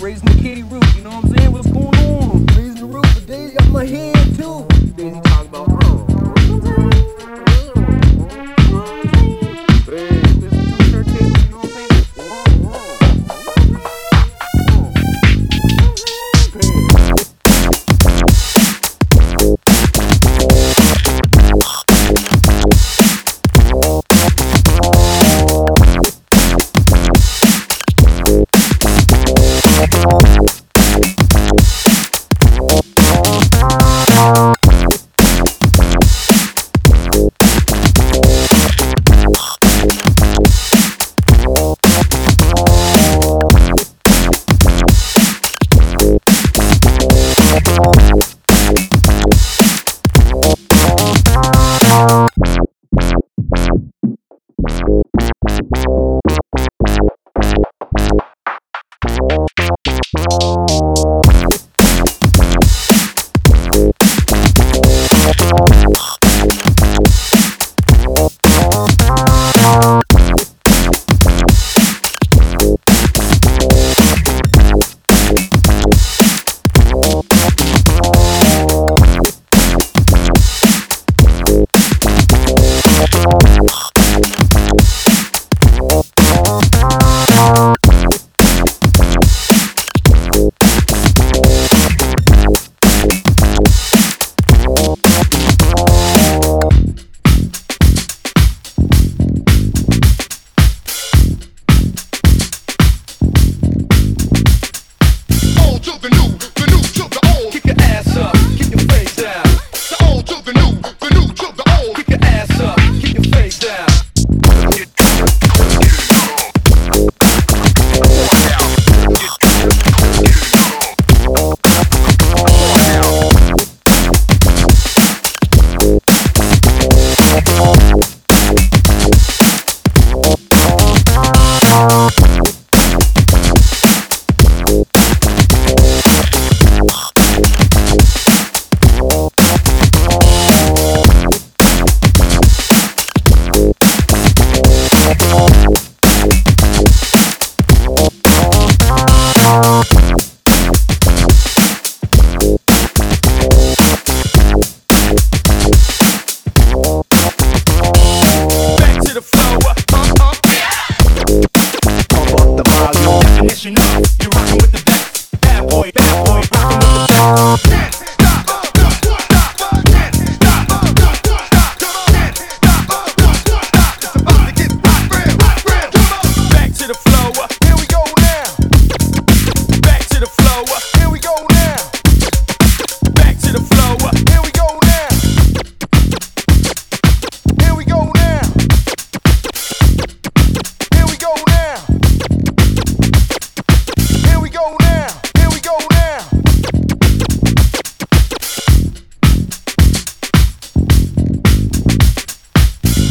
raising the kitty roof, you know what I'm saying? What's going on? Raising the roof but Daisy, got my hand too. Daisy talking about definition of